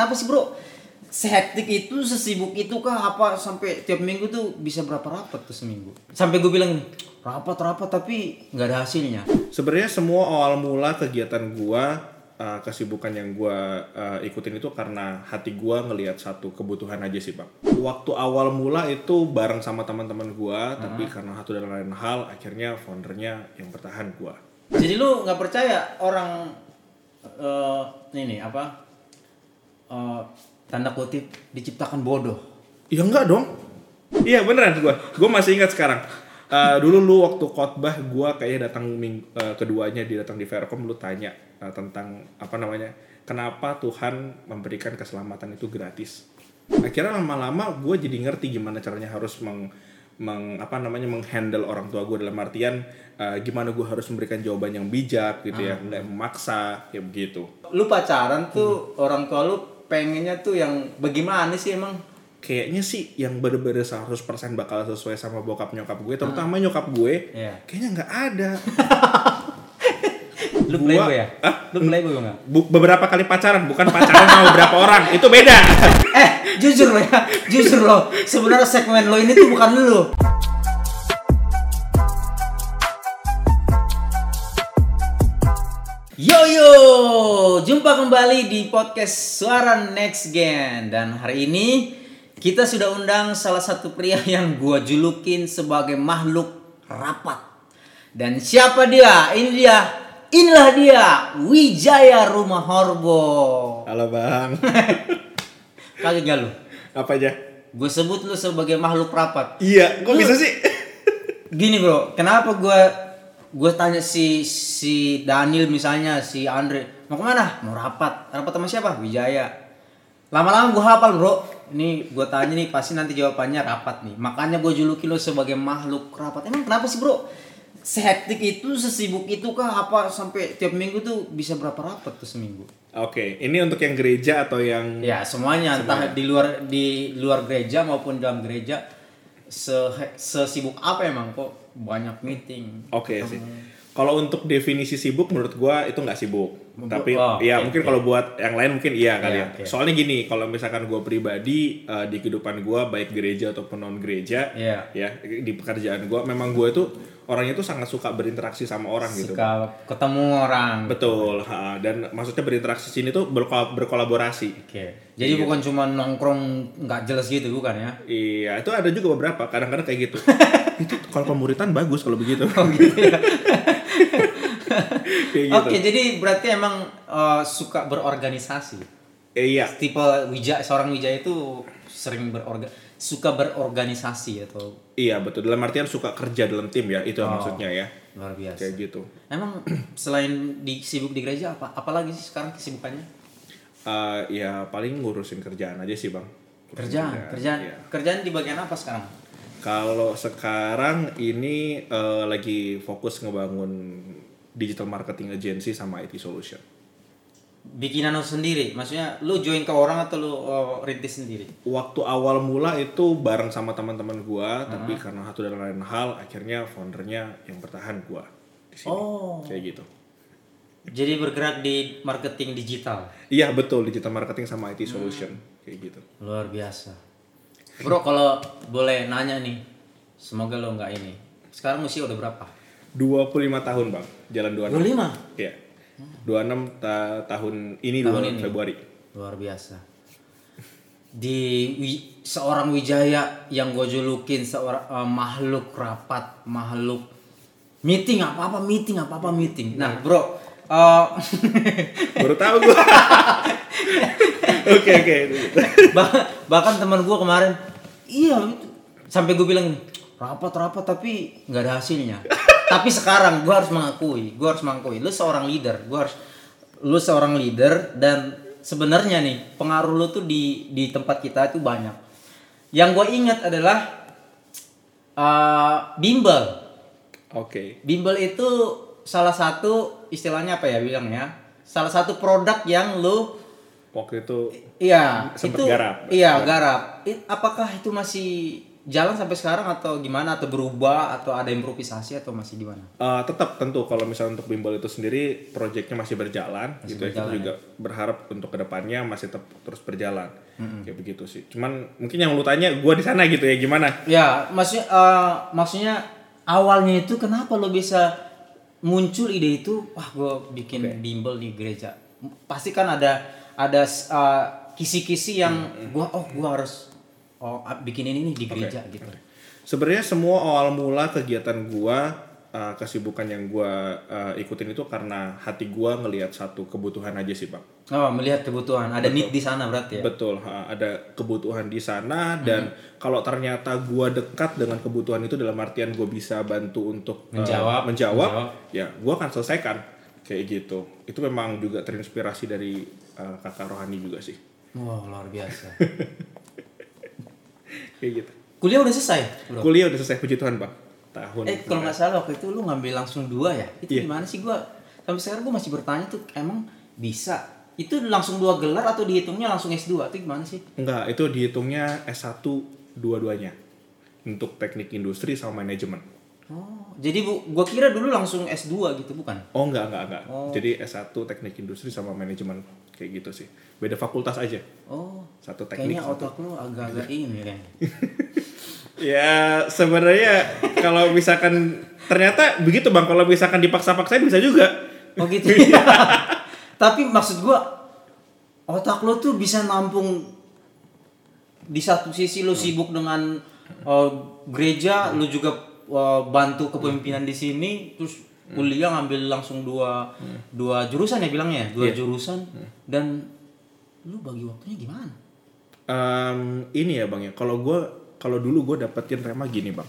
kenapa sih bro? Sehektik itu sesibuk itu kah? Apa sampai tiap minggu tuh bisa berapa rapat tuh seminggu? Sampai gue bilang rapat rapat tapi nggak ada hasilnya. Sebenarnya semua awal mula kegiatan gua uh, kesibukan yang gua uh, ikutin itu karena hati gua ngelihat satu kebutuhan aja sih, Bang. Waktu awal mula itu bareng sama teman-teman gua, tapi karena satu dan lain hal akhirnya foundernya yang bertahan gua. jadi lu nggak percaya orang eh ini apa eh, tanda kutip diciptakan bodoh Ya enggak dong. Iya beneran gua. Gua masih ingat sekarang. Uh, dulu lu waktu khotbah gua kayaknya datang ming uh, keduanya dia datang di Faircom lu tanya uh, tentang apa namanya kenapa Tuhan memberikan keselamatan itu gratis. Akhirnya lama-lama gue jadi ngerti gimana caranya harus meng, meng- apa namanya menghandle orang tua gue dalam artian uh, gimana gue harus memberikan jawaban yang bijak gitu ya nggak memaksa kayak begitu. lu pacaran tuh orang tua lu pengennya tuh yang bagaimana sih emang? Kayaknya sih yang bener-bener 100% bakal sesuai sama bokap nyokap gue terutama nyokap gue Iya. kayaknya nggak ada. Lu playboy ya? Hah? lu playboy Bu- beberapa kali pacaran bukan pacaran sama beberapa orang itu beda. Eh jujur lo ya jujur lo sebenarnya segmen lo ini tuh bukan lu Yo yo, jumpa kembali di podcast Suara Next Gen dan hari ini kita sudah undang salah satu pria yang gua julukin sebagai makhluk rapat. Dan siapa dia? Ini dia. Inilah dia, Wijaya Rumah Horbo. halo bang Kaget gak lu? apa aja Gue sebut lu sebagai makhluk rapat. iya kok bisa sih Gini bro, kenapa gue gue tanya si si Daniel misalnya si Andre mau ke mana? Mau rapat. Rapat sama siapa? Wijaya. Lama-lama gue hafal bro. Ini gue tanya nih pasti nanti jawabannya rapat nih. Makanya gue juluki lo sebagai makhluk rapat. Emang kenapa sih bro? Sehektik itu, sesibuk itu kah apa sampai tiap minggu tuh bisa berapa rapat tuh seminggu? oke ini untuk yang gereja atau yang Ya semuanya, entah di luar di luar gereja maupun dalam gereja se sesibuk apa emang kok banyak meeting. oke sih kalau untuk definisi sibuk menurut gua itu nggak sibuk tapi oh, ya oke, mungkin oke. kalau buat yang lain mungkin iya kali Iya, ya oke. soalnya gini kalau misalkan gua pribadi eh, di kehidupan gua baik gereja ataupun non gereja Iya. ya di pekerjaan gua memang gua itu orangnya tuh sangat suka berinteraksi sama orang gitu Suka ketemu orang. betul ha, dan maksudnya berinteraksi sini tuh berkol- berkolaborasi Oke. Jadi bukan cuma nongkrong nggak jelas gitu bukan ya? Iya, itu ada juga beberapa. Kadang-kadang kayak gitu. itu kalau pemuritan bagus kalau begitu. kayak gitu. Oke, jadi berarti emang eh, suka berorganisasi. Eh, iya, Tipe wijaya seorang wijaya itu sering berorga suka berorganisasi atau iya betul. Dalam artian suka kerja dalam tim ya, itu Oh. maksudnya ya. luar biasa. Kayak gitu. Emang selain di sibuk di gereja apa apalagi sih sekarang kesibukannya? Eh, ya paling ngurusin kerjaan aja sih bang. Ngurusin Kerjaan, kerjaan, iya. kerjaan di bagian apa sekarang? Kalau sekarang ini eh, lagi fokus ngebangun digital marketing agency sama IT solution. Bikinan lo sendiri, maksudnya lu join ke orang atau lu oh, rintis sendiri? Waktu awal mula itu bareng sama teman-teman gua, tapi karena satu dan lain hal, akhirnya foundernya yang bertahan gua di sini. Oh. Kayak gitu. Jadi bergerak di marketing digital. Iya betul digital marketing sama IT solution kayak gitu. Luar biasa. Bro, kalau boleh nanya nih, semoga lo nggak ini. Sekarang usia udah berapa? 25 tahun bang, jalan 26. 25. Iya. 26 ta- tahun ini Tahun 26 ini. Februari. Luar biasa. Di wi- seorang Wijaya yang gue julukin seorang eh, makhluk rapat, makhluk meeting apa apa meeting apa apa meeting. Nah, bro, eh, Baru tahu gua. Oke oke. bah- bahkan teman gue kemarin, iya itu. sampai gue bilang rapat rapat tapi nggak ada hasilnya. Tapi sekarang gue harus mengakui, gue harus mengakui, lu seorang leader, gue harus, lu seorang leader dan sebenarnya nih pengaruh lu tuh di di tempat kita itu banyak. Yang gue ingat adalah eh, bimbel. Oke. Bimbel itu salah satu istilahnya apa ya bilangnya? Salah satu produk yang lu Waktu itu Iya, itu garap. Iya, garap. Apakah itu masih jalan sampai sekarang atau gimana? Atau berubah? Atau ada improvisasi? Atau masih gimana? Uh, tetap tentu kalau misalnya untuk bimbel itu sendiri proyeknya masih berjalan Masih gitu ya. Berjalan, juga berharap untuk ke depannya masih tetap terus berjalan. Kayak begitu sih. Cuman mungkin yang lu tanya gua di sana gitu ya. Gimana? Ya, maksudnya eh, maksudnya awalnya itu kenapa lo bisa muncul ide itu? Wah, gue bikin bimbel di gereja. Pasti kan ada ada eh, kisi-kisi yang gua oh gua harus oh ah, bikin ini nih di gereja gitu. sebenarnya semua awal mula kegiatan gua uh, kesibukan yang gua uh, ikutin itu karena hati gua ngelihat satu kebutuhan aja sih bang Oh, melihat kebutuhan. Ada need di sana berarti ya. Betul, ha, ada kebutuhan di sana dan kalau ternyata gua dekat dengan kebutuhan itu dalam artian gue bisa bantu untuk uh, Menjawab, menjawab, menjawab. ya gua akan selesaikan kayak gitu. Itu memang juga terinspirasi dari uh, kakak rohani juga sih, Wah, luar biasa. kayak gitu. Kuliah udah selesai, Bro. Kuliah udah selesai puji Tuhan bang, tahun. Eh, kalau nggak salah waktu itu lu ngambil langsung dua ya? Itu Iya. gimana sih gua sampai sekarang gua masih bertanya tuh emang bisa itu langsung dua gelar atau dihitungnya langsung S2 itu gimana sih? Enggak, itu dihitungnya S1 dua-duanya untuk teknik industri sama manajemen. Oh, jadi bu, gua kira dulu langsung S2 gitu bukan? Oh enggak, enggak, enggak. Oh. Jadi S1 teknik industri sama manajemen kayak gitu sih. Beda fakultas aja. Oh, Satu teknik. kayaknya satu- otak lu agak-agak ini kan. Ya sebenarnya kalau misalkan ternyata begitu bang, kalau misalkan dipaksa-paksain bisa juga. Oh gitu. Tapi maksud gua otak lo tuh bisa nampung di satu sisi lo sibuk dengan uh, gereja, lo juga uh, bantu kepemimpinan di sini, terus kuliah ngambil langsung dua dua jurusan ya bilangnya, dua Iya. jurusan dan lu bagi waktunya gimana? Em, ini ya bang ya, kalau gue kalau dulu gue dapetin rema gini bang.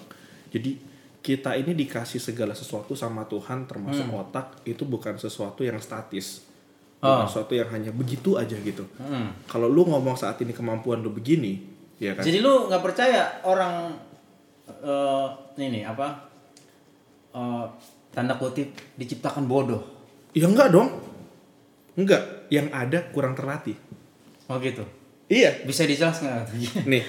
Jadi kita ini dikasih segala sesuatu sama Tuhan termasuk otak itu bukan sesuatu yang statis. Bukan Oh. sesuatu yang hanya begitu aja gitu. Hmm. Kalau lu ngomong saat ini kemampuan lu begini, ya kan? Jadi lu nggak percaya orang eh, ini apa eh, tanda kutip diciptakan bodoh? Ya enggak dong. Enggak, yang ada kurang terlatih. Oh gitu. Iya, Bisa dijelaskan nih.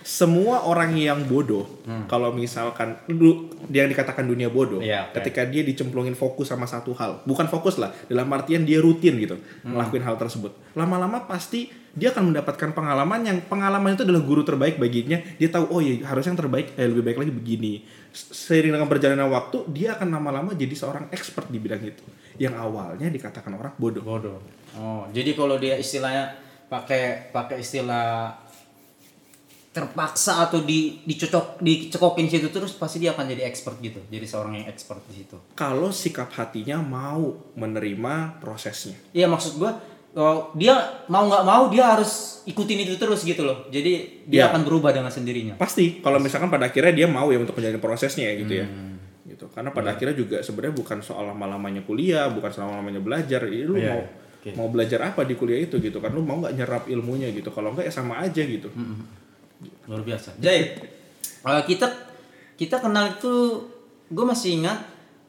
Semua orang yang bodoh, kalau misalkan du- yang dikatakan dunia bodoh, Iya, oke. ketika dia dicemplungin fokus sama satu hal, bukan fokus lah, dalam artian dia rutin gitu, ngelakuin hal tersebut. Lama-lama pasti dia akan mendapatkan pengalaman yang pengalaman itu adalah guru terbaik baginya. Dia tahu oh ya harusnya yang terbaik, eh, lebih baik lagi begini. Seiring dengan perjalanan waktu, dia akan lama-lama jadi seorang expert di bidang itu. Yang awalnya dikatakan orang bodoh. bodoh oh jadi kalau dia istilahnya pakai pakai istilah terpaksa atau di dicocok dicekokin situ terus pasti dia akan jadi expert gitu jadi seorang yang expert di situ Kalau sikap hatinya mau menerima prosesnya. iya maksud gua oh, dia mau nggak mau dia harus ikutin itu terus gitu loh jadi dia Iya. akan berubah dengan sendirinya Pasti kalau misalkan pada akhirnya dia mau ya untuk menjalani prosesnya ya gitu ya. Gitu. Karena pada akhirnya juga sebenarnya bukan soal lama-lamanya kuliah, bukan soal lama-lamanya belajar. Ini lu Iya, mau iya. Oke. mau belajar apa di kuliah itu gitu kan lu mau nggak nyerap ilmunya gitu. Kalau enggak ya sama aja gitu. luar biasa Jay eh, kita kita kenal itu gue masih ingat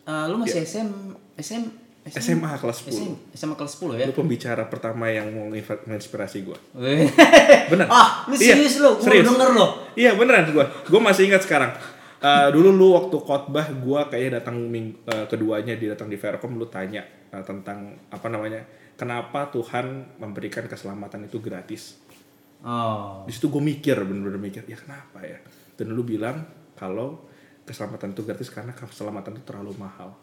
eh, lu masih SM SM SMA kelas 10. SM, SMA kelas 10 ya Lu pembicara pertama yang mau menginspirasi gua. Weh. Bener. ah, lu Iya, serius lo, gue serius. denger lo. Iya beneran gua. Gua masih ingat sekarang. Eh, dulu lu waktu khotbah gua kayaknya datang ming- eh, keduanya dia datang di Faircom lu tanya eh, tentang apa namanya? Kenapa Tuhan memberikan keselamatan itu gratis? Oh. Di situ gue mikir bener-bener mikir, ya kenapa ya? Dan lu bilang kalau keselamatan itu gratis karena keselamatan itu terlalu mahal.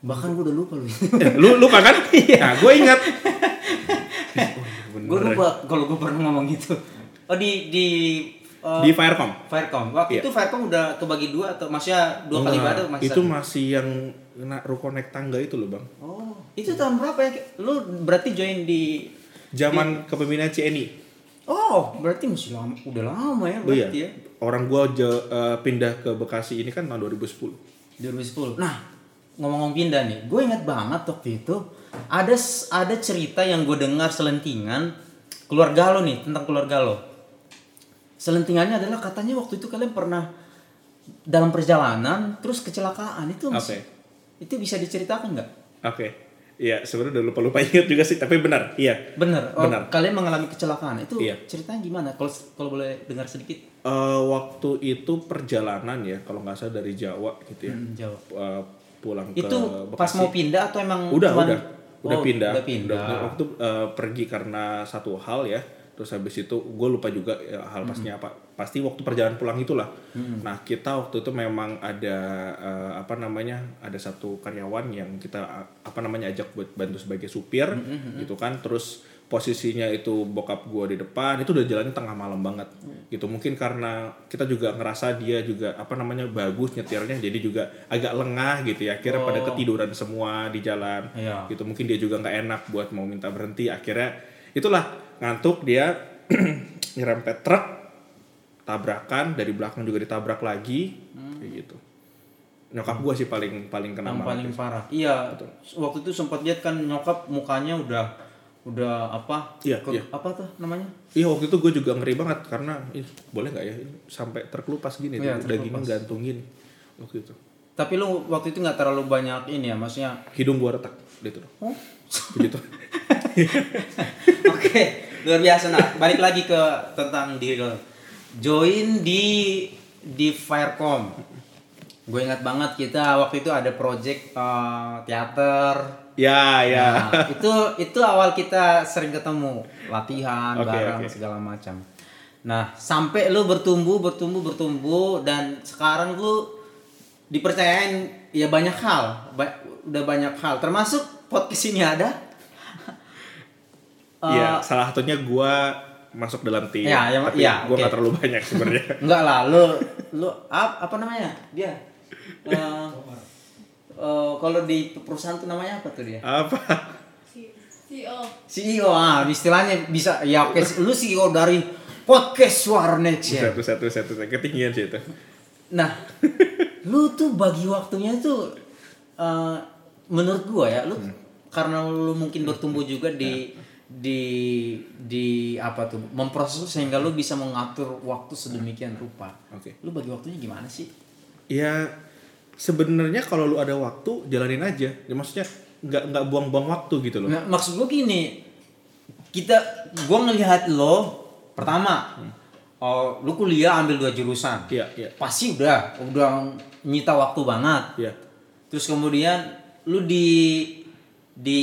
Bahkan gue udah lupa lu. Lu lupa kan? Nah, gue ingat. Oh, iya, gue lupa kalau gue pernah ngomong gitu. Oh di di eh, Di Faircom. Firecom. Waktu Iya. itu Firecom udah kebagi dua atau maksudnya dua kali Enggak, ibadah masih itu satu? masih yang kena ruko naik tangga itu loh bang Oh, itu tahun berapa ya? Lu berarti join di zaman kepemimpinan CNI Oh, berarti masih lama, udah lama ya oh iya berarti ya. orang gua je- eh, pindah ke Bekasi ini kan tahun 2010 2010. Nah, ngomong-ngomong pindah nih, gue ingat banget waktu itu ada ada cerita yang gue dengar selentingan keluarga lo nih tentang keluarga lo. Selentingannya adalah katanya waktu itu kalian pernah dalam perjalanan terus kecelakaan itu masih- Oke. Itu bisa diceritakan nggak? oke Iya, sebenarnya udah lupa-lupa ingat juga sih, tapi benar. Iya. Bener. Oh, Benar. Kalian mengalami kecelakaan itu Iya. ceritanya gimana? Kalau kalau boleh dengar sedikit. Eh, waktu itu perjalanan ya, kalau nggak salah dari Jawa gitu ya, Hmm, jawab. eh, pulang ke Itu pas Bekasi. mau pindah atau emang udah cuman- udah udah Oh, pindah. Udah pindah. waktu eh, pergi karena satu hal ya. Terus habis itu gue lupa juga ya, hal pastinya apa. Pasti waktu perjalanan pulang itulah. Nah kita waktu itu memang ada eh, apa namanya ada satu karyawan yang kita eh, apa namanya ajak buat bantu sebagai supir gitu kan. Terus posisinya itu bokap gue di depan itu udah jalannya tengah malam banget gitu mungkin karena kita juga ngerasa dia juga apa namanya bagus nyetirnya jadi juga agak lengah gitu ya akhirnya pada Oh. ketiduran semua di jalan Iya. gitu mungkin dia juga nggak enak buat mau minta berhenti akhirnya itulah ngantuk dia nyerempet truk tabrakan dari belakang juga ditabrak lagi kayak gitu nyokap gua sih paling paling kena yang paling parah. Iya. Waktu itu sempat lihat kan nyokap mukanya udah udah apa? Iya, ke- iya. Apa tuh namanya? Iya waktu itu gue juga ngeri banget karena ih, boleh nggak ya sampai terkelupas gini Iya, tuh, dagingnya terkelupas. gantungin waktu itu Tapi lu waktu itu nggak terlalu banyak ini ya, maksudnya. hidung gua retak gitu Oh. begitu Oke, luar biasa nah. Balik lagi ke tentang diri lo. Join di di Firecom. Gue ingat banget kita waktu itu ada project eh, teater. ya ya Nah, itu itu awal kita sering ketemu, latihan Oke, bareng oke. segala macam. Nah, sampai lu bertumbuh, bertumbuh, bertumbuh dan sekarang lu dipercayain ya banyak hal, Ba- udah banyak hal termasuk podcast ini ada. Iya, salah satunya gua masuk dalam tim Ya, ya, tapi ya, gua oke. nggak terlalu banyak sebenarnya Enggak lah, lu lu ap- apa namanya? Dia eh eh, kalau di perusahaan tuh namanya apa tuh dia? apa CEO CEO ah istilahnya bisa ya oke lu CEO dari podcast Warnet ya. satu satu satu satu ketinggian sih itu Nah, lu tuh bagi waktunya tuh eh, menurut gua ya, lu karena lu mungkin bertumbuh juga di di di apa tuh memproses sehingga lu bisa mengatur waktu sedemikian rupa. oke. Lu bagi waktunya gimana sih? ya sebenarnya kalau lu ada waktu jalanin aja. Ya maksudnya nggak nggak buang-buang waktu gitu loh. Nah, maksud gua gini, kita gua ngelihat lo pertama, oh lu kuliah ambil dua jurusan, iya iya. Pasti udah udah nyita waktu banget. iya. Terus kemudian lu di di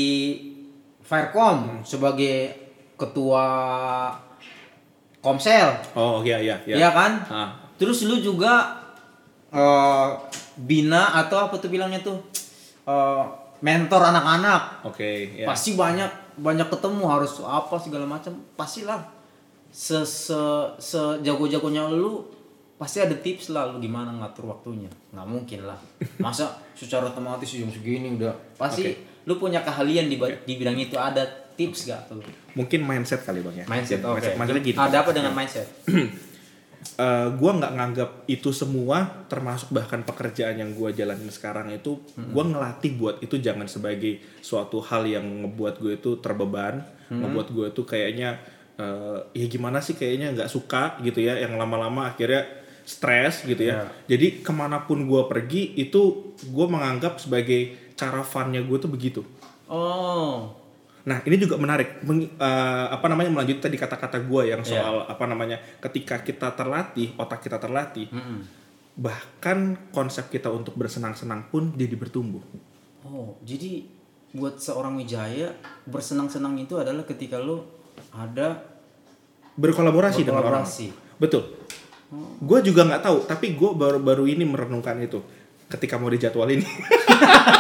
Firecom sebagai ketua Komsel, oh iya iya iya iya kan? Ah, Terus lu juga eh, bina atau apa tuh bilangnya tuh eh, mentor anak-anak. oke ya Pasti banyak banyak ketemu harus apa segala macam. Pastilah se se sejago-jagonya lu pasti ada tips lah lu gimana ngatur waktunya. Nggak mungkin lah. Masa secara otomatis jam segini udah pasti lu punya keahlian di di bidang itu ada tips gak tuh? mungkin mindset kali bang ya. Mindset oke. mindset, mindsetnya gini. Ada apa dengan mindset? Eh, gua nggak nganggap itu semua termasuk bahkan pekerjaan yang gua jalanin sekarang itu gua ngelatih buat itu jangan sebagai suatu hal yang ngebuat gue itu terbeban ngebuat gue itu kayaknya eh, ya gimana sih kayaknya nggak suka gitu ya yang lama-lama akhirnya stres gitu ya. Jadi ke mana pun gua pergi itu gua menganggap sebagai cara funnya gue tuh begitu Oh. Nah, ini juga menarik. Meng- eh, apa namanya melanjut tadi kata-kata gue yang Iya. soal apa namanya ketika kita terlatih, otak kita terlatih, Mm-mm. bahkan konsep kita untuk bersenang-senang pun jadi bertumbuh. Oh, jadi buat seorang Wijaya bersenang-senang itu adalah ketika lo ada Berkolaborasi, dengan orang. Berkolaborasi. Betul. Gue juga nggak tahu, tapi gue baru-baru ini merenungkan itu ketika mau dijadwalin. eh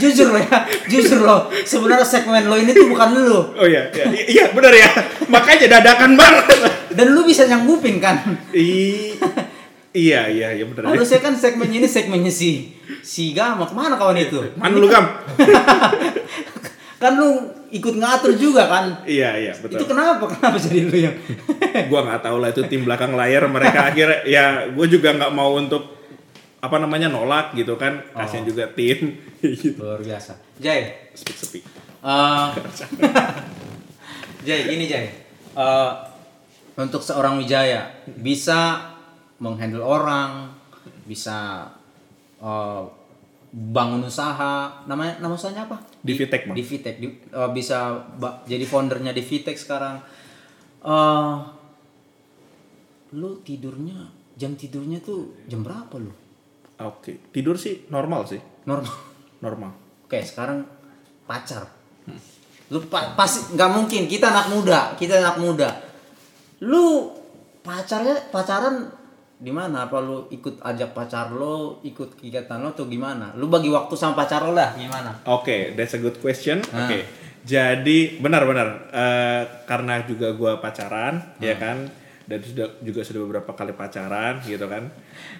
jujur lo ya, jujur lo. Sebenarnya segmen lo ini tuh bukan lo. oh iya, iya, iya benar ya. Makanya dadakan banget. Dan lu bisa nyanggupin kan? I- iya, iya, iya benar. Harusnya kan segmennya ini segmennya si si Gama ke mana kawan itu? Mana lu gam? Kan lu ikut ngatur juga kan? iya, iya betul. Itu kenapa? Kenapa jadi lu yang? gua nggak tahu lah itu tim belakang layar mereka akhirnya ya gue juga nggak mau untuk apa namanya nolak gitu kan. Kasian juga tim gitu. Luar biasa. Jay, speak speak Eh, Jay, gini Jay. Eh, untuk seorang Wijaya bisa menghandle orang, bisa eh, bangun usaha. Namanya nama usahanya apa? Di Vitek, Bang. di Vitek di, eh, bisa ba- jadi foundernya di Vitek sekarang. Eh lu tidurnya jam tidurnya tuh jam berapa lu Oke, tidur sih normal sih, normal. Normal. oke sekarang pacar. Lu pa- pasti nggak mungkin. Kita anak muda kita anak muda. Lu pacarnya pacaran di mana? Apa lu ikut ajak pacar lo ikut kegiatan lo atau gimana? Lu bagi waktu sama pacar lo lah gimana? Oke, that's a good question. Ah. Oke, jadi benar-benar eh, karena juga gua pacaran, ya Hmm. kan, dan sudah juga sudah beberapa kali pacaran, gitu kan.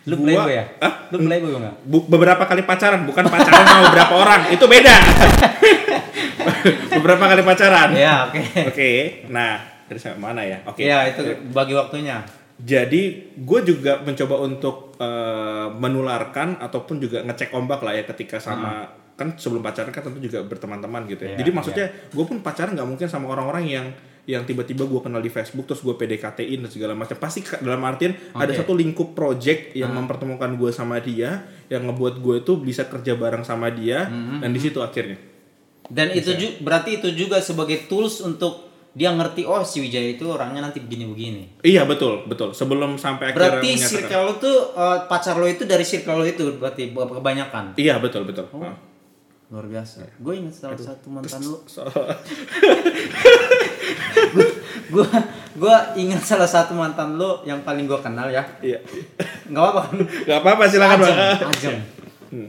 lu playboy ya Hah? lu playboy nggak Bu- beberapa kali pacaran, bukan pacaran sama beberapa orang, itu beda. beberapa kali pacaran. ya oke Oke, nah dari sampai mana ya? Oke. ya itu bagi waktunya Jadi gue juga mencoba untuk eh, menularkan ataupun juga ngecek ombak lah ya ketika sama kan sebelum pacaran kan tentu juga berteman-teman gitu ya. Iya, Jadi maksudnya gue pun pacaran nggak mungkin sama orang-orang yang yang tiba-tiba gue kenal di Facebook terus gue PDKT-in dan segala macam. Pasti dalam artian ada Oke. satu lingkup project yang mempertemukan gue sama dia, yang ngebuat gue itu bisa kerja bareng sama dia dan di situ akhirnya. dan itu ju- berarti itu juga sebagai tools untuk dia ngerti oh si Wijaya itu orangnya nanti begini-begini Iya betul betul. Sebelum sampai akhirnya berarti circle lo tuh eh, pacar lo itu dari circle lo itu berarti kebanyakan Iya betul betul. Oh. Luar biasa gue ingat salah satu mantan So- gue gue ingat salah satu mantan lo yang paling gue kenal ya Iya. nggak apa kan Gak apa-apa silakan Ajeng. Ajeng.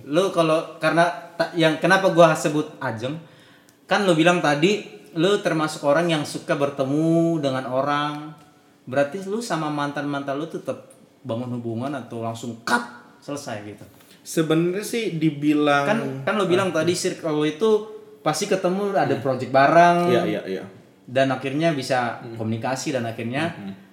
Lu kalau karena yang kenapa gua sebut Ajeng kan lu bilang tadi lu termasuk orang yang suka bertemu dengan orang. Berarti lu sama mantan-mantan lu tetap bangun hubungan atau langsung cut selesai gitu. Sebenarnya sih dibilang Kan kan lu bilang tadi circle lu itu pasti ketemu ada project bareng Iya iya iya. dan akhirnya bisa komunikasi dan akhirnya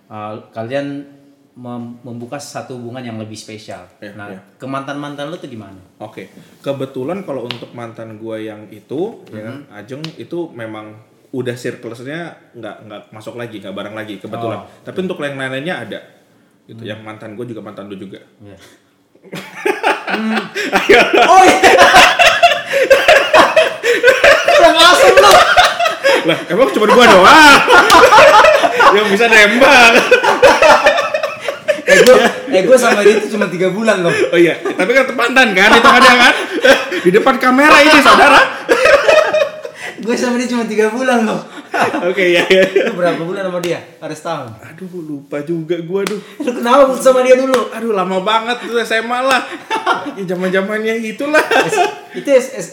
uh, kalian mem- membuka satu hubungan yang lebih spesial. Iya, nah, iya. ke mantan-mantan lu tuh gimana? Oke. Kebetulan kalau untuk mantan gue yang itu, ya kan, Mm-hmm. Ajeng itu memang udah circle-nya nggak nggak masuk lagi, nggak bareng lagi kebetulan. Oh, Tapi untuk yang lain-lainnya ada. Gitu. Yang mantan gue juga mantan lu juga. Iya. Oh iya. Kurang asem lu. lah, emang cuma gua doang yang bisa nembak. Eh gue, eh gue sama dia itu cuma tiga bulan loh. Oh iya, tapi kan mantan kan itu kan kan di depan kamera ini saudara. Gue sama dia cuma tiga bulan loh. Oke ya. ya. Lu berapa bulan sama dia? Ada setahun. Aduh lupa juga gua duh. Lu kenapa putus sama dia dulu? Aduh lama banget tuh SMA lah. Ya zaman zamannya itulah. Itu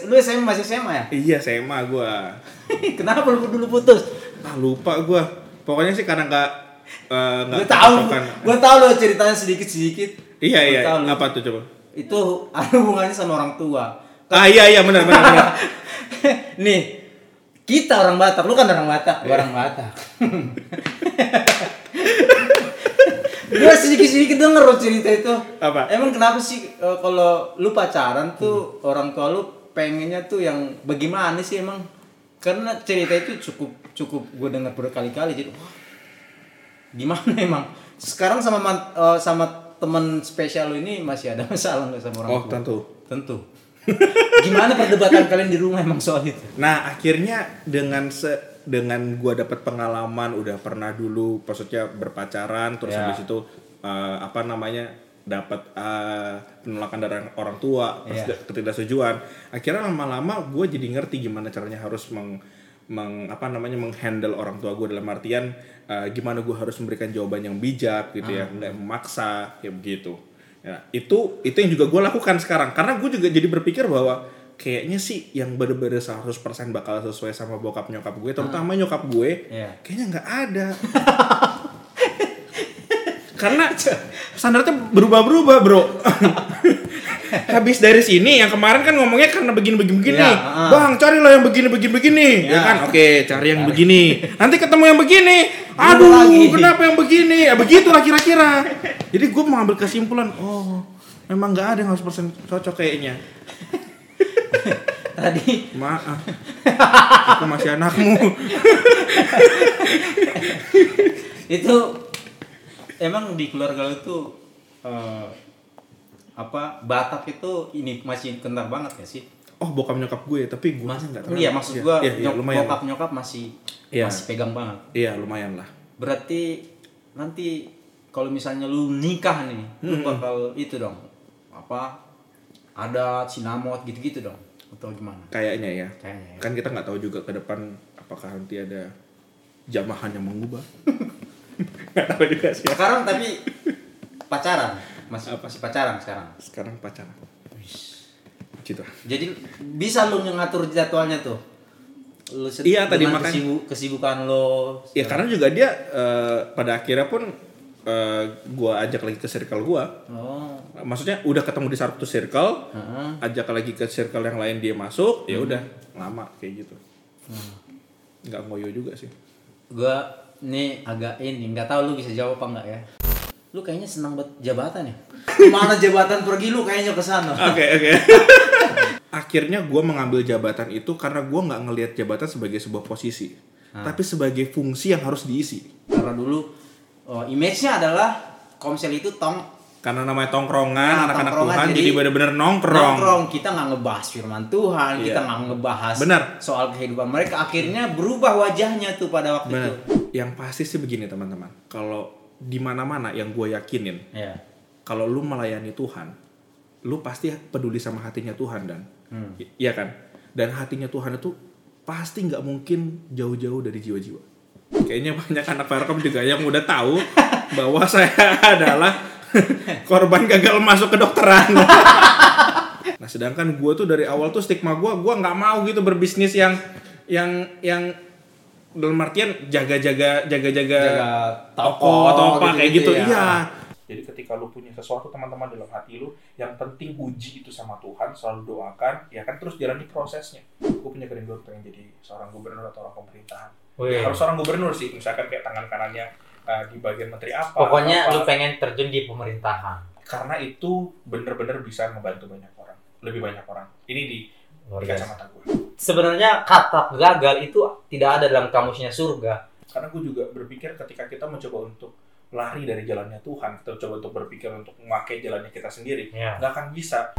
lu SMA masih SMA ya? iya SMA gua. kenapa lu dulu putus? Ah lupa gua. Pokoknya sih karena nggak nggak Gue tahu, gue tahu lo ceritanya sedikit sedikit. Iya iya. tahu. Apa tuh coba? Itu ada hubungannya sama orang tua. Ah iya iya benar benar benar. Nih, kita orang Batak, lu kan orang Batak, gua orang Batak. gue sedikit-sedikit denger lo cerita itu. Apa? Emang kenapa sih eh, kalau lu pacaran tuh orang tua lu pengennya tuh yang bagaimana sih emang? Karena cerita itu cukup cukup gue dengar berkali-kali jadi wah, gimana emang? Sekarang sama eh, sama teman spesial lu ini masih ada masalah nggak sama orang Oh tua? tentu. Tentu. Gimana perdebatan kalian di rumah emang soal itu? Nah akhirnya dengan se dengan gua dapat pengalaman udah pernah dulu maksudnya berpacaran terus Ya. habis itu eh, apa namanya dapat eh, penolakan dari orang tua terus Ya. da- ketidaksetujuan akhirnya lama-lama gue jadi ngerti gimana caranya harus meng, meng- apa namanya menghandle orang tua gue dalam artian eh, gimana gue harus memberikan jawaban yang bijak gitu ya nggak memaksa kayak begitu ya. Itu itu yang juga gue lakukan sekarang. Karena gue juga jadi berpikir bahwa kayaknya sih yang bener-bener 100% bakal sesuai sama bokap nyokap gue terutama nyokap gue Iya. kayaknya nggak ada. Karena standarnya berubah-berubah bro. Habis dari sini yang kemarin kan ngomongnya karena begini-begini begini Iya, heeh. bang cari lo yang begini-begini begini ya Iya. kan? Oke cari yang begini. Nanti ketemu yang begini aduh lagi? kenapa yang begini? Ya begitulah kira-kira. Jadi gue mengambil kesimpulan oh memang nggak ada yang harus persen cocok kayaknya. Tadi. Maaf aku masih anakmu. Itu emang di keluarga lu tuh eh, apa Batak itu ini masih kental banget ya sih? Oh bokap nyokap gue tapi gue Mas, nggak terlalu. iya maksud Iya, gua iya, iya, nyok- lumayan. bokap nyokap masih Iya. masih pegang banget. Iya lumayan lah. Berarti nanti kalau misalnya lu nikah nih, lu Hmm. bakal itu dong. Apa? Ada sinamot gitu-gitu dong atau gimana? Kayaknya ya. Kayaknya ya. Kan kita nggak tahu juga ke depan apakah nanti ada jamahan yang mengubah. Nggak tahu juga sih. ya. Sekarang tapi pacaran, masih masih pacaran sekarang. Sekarang pacaran. Gitu. Jadi bisa lu ngatur jadwalnya tuh. Lu Iya, tadi makanya- kesibu- kesibukan lo. Ya karena juga dia eh, pada akhirnya pun eh, gua ajak lagi ke circle gua. Oh. Maksudnya udah ketemu di satu circle, Heeh. ajak lagi ke circle yang lain dia masuk, ya udah lama kayak gitu. Nggak ngoyo juga sih. Gua nih agak ini nggak tahu lu bisa jawab apa enggak ya. Lu kayaknya senang buat jabatan ya. Ke mana jabatan pergi lu kayaknya ke sana. Oke oke. Akhirnya gue mengambil jabatan itu karena gue nggak ngelihat jabatan sebagai sebuah posisi, tapi sebagai fungsi yang harus diisi. Karena dulu oh, image-nya adalah Komsel itu tong Karena namanya tongkrongan, Nah, anak-anak tongkrongan, Tuhan jadi, jadi bener-bener nongkrong. nongkrong. Kita nggak ngebahas firman Tuhan, kita Iya. nggak ngebahas Benar. soal kehidupan mereka. Akhirnya berubah wajahnya tuh pada waktu Bener. itu. Yang pasti sih begini teman-teman, kalau di mana-mana yang gue yakinin, Ya. kalau lu melayani Tuhan, lu pasti peduli sama hatinya Tuhan dan, Hmm. Iya kan? Dan hatinya Tuhan itu pasti nggak mungkin jauh-jauh dari jiwa-jiwa. Kayaknya banyak anak Farkom juga yang udah tahu bahwa saya adalah korban gagal masuk kedokteran. nah, sedangkan gue tuh dari awal tuh stigma gue, gue nggak mau gitu berbisnis yang yang yang dalam artian jaga-jaga jaga-jaga Jaga toko toko atau apa kayak gitu. gitu-gitu ya. Iya. Jadi ketika lu punya sesuatu teman-teman dalam hati lu, yang penting uji itu sama Tuhan, selalu doakan, ya kan terus jalani prosesnya. Gue punya kerinduan pengen jadi seorang gubernur atau orang pemerintahan. Wih. Ya, harus seorang gubernur sih, misalkan kayak tangan kanannya uh, di bagian menteri apa. Pokoknya apa. lu pengen terjun di pemerintahan. karena itu bener-bener bisa ngebantu banyak orang, lebih banyak orang. Ini di, Luar di kacamata gue. Sebenarnya kata gagal itu tidak ada dalam kamusnya surga. Karena gue juga berpikir ketika kita mencoba untuk lari dari jalannya Tuhan, kita coba untuk berpikir untuk memakai jalannya kita sendiri, Ya. nggak akan bisa.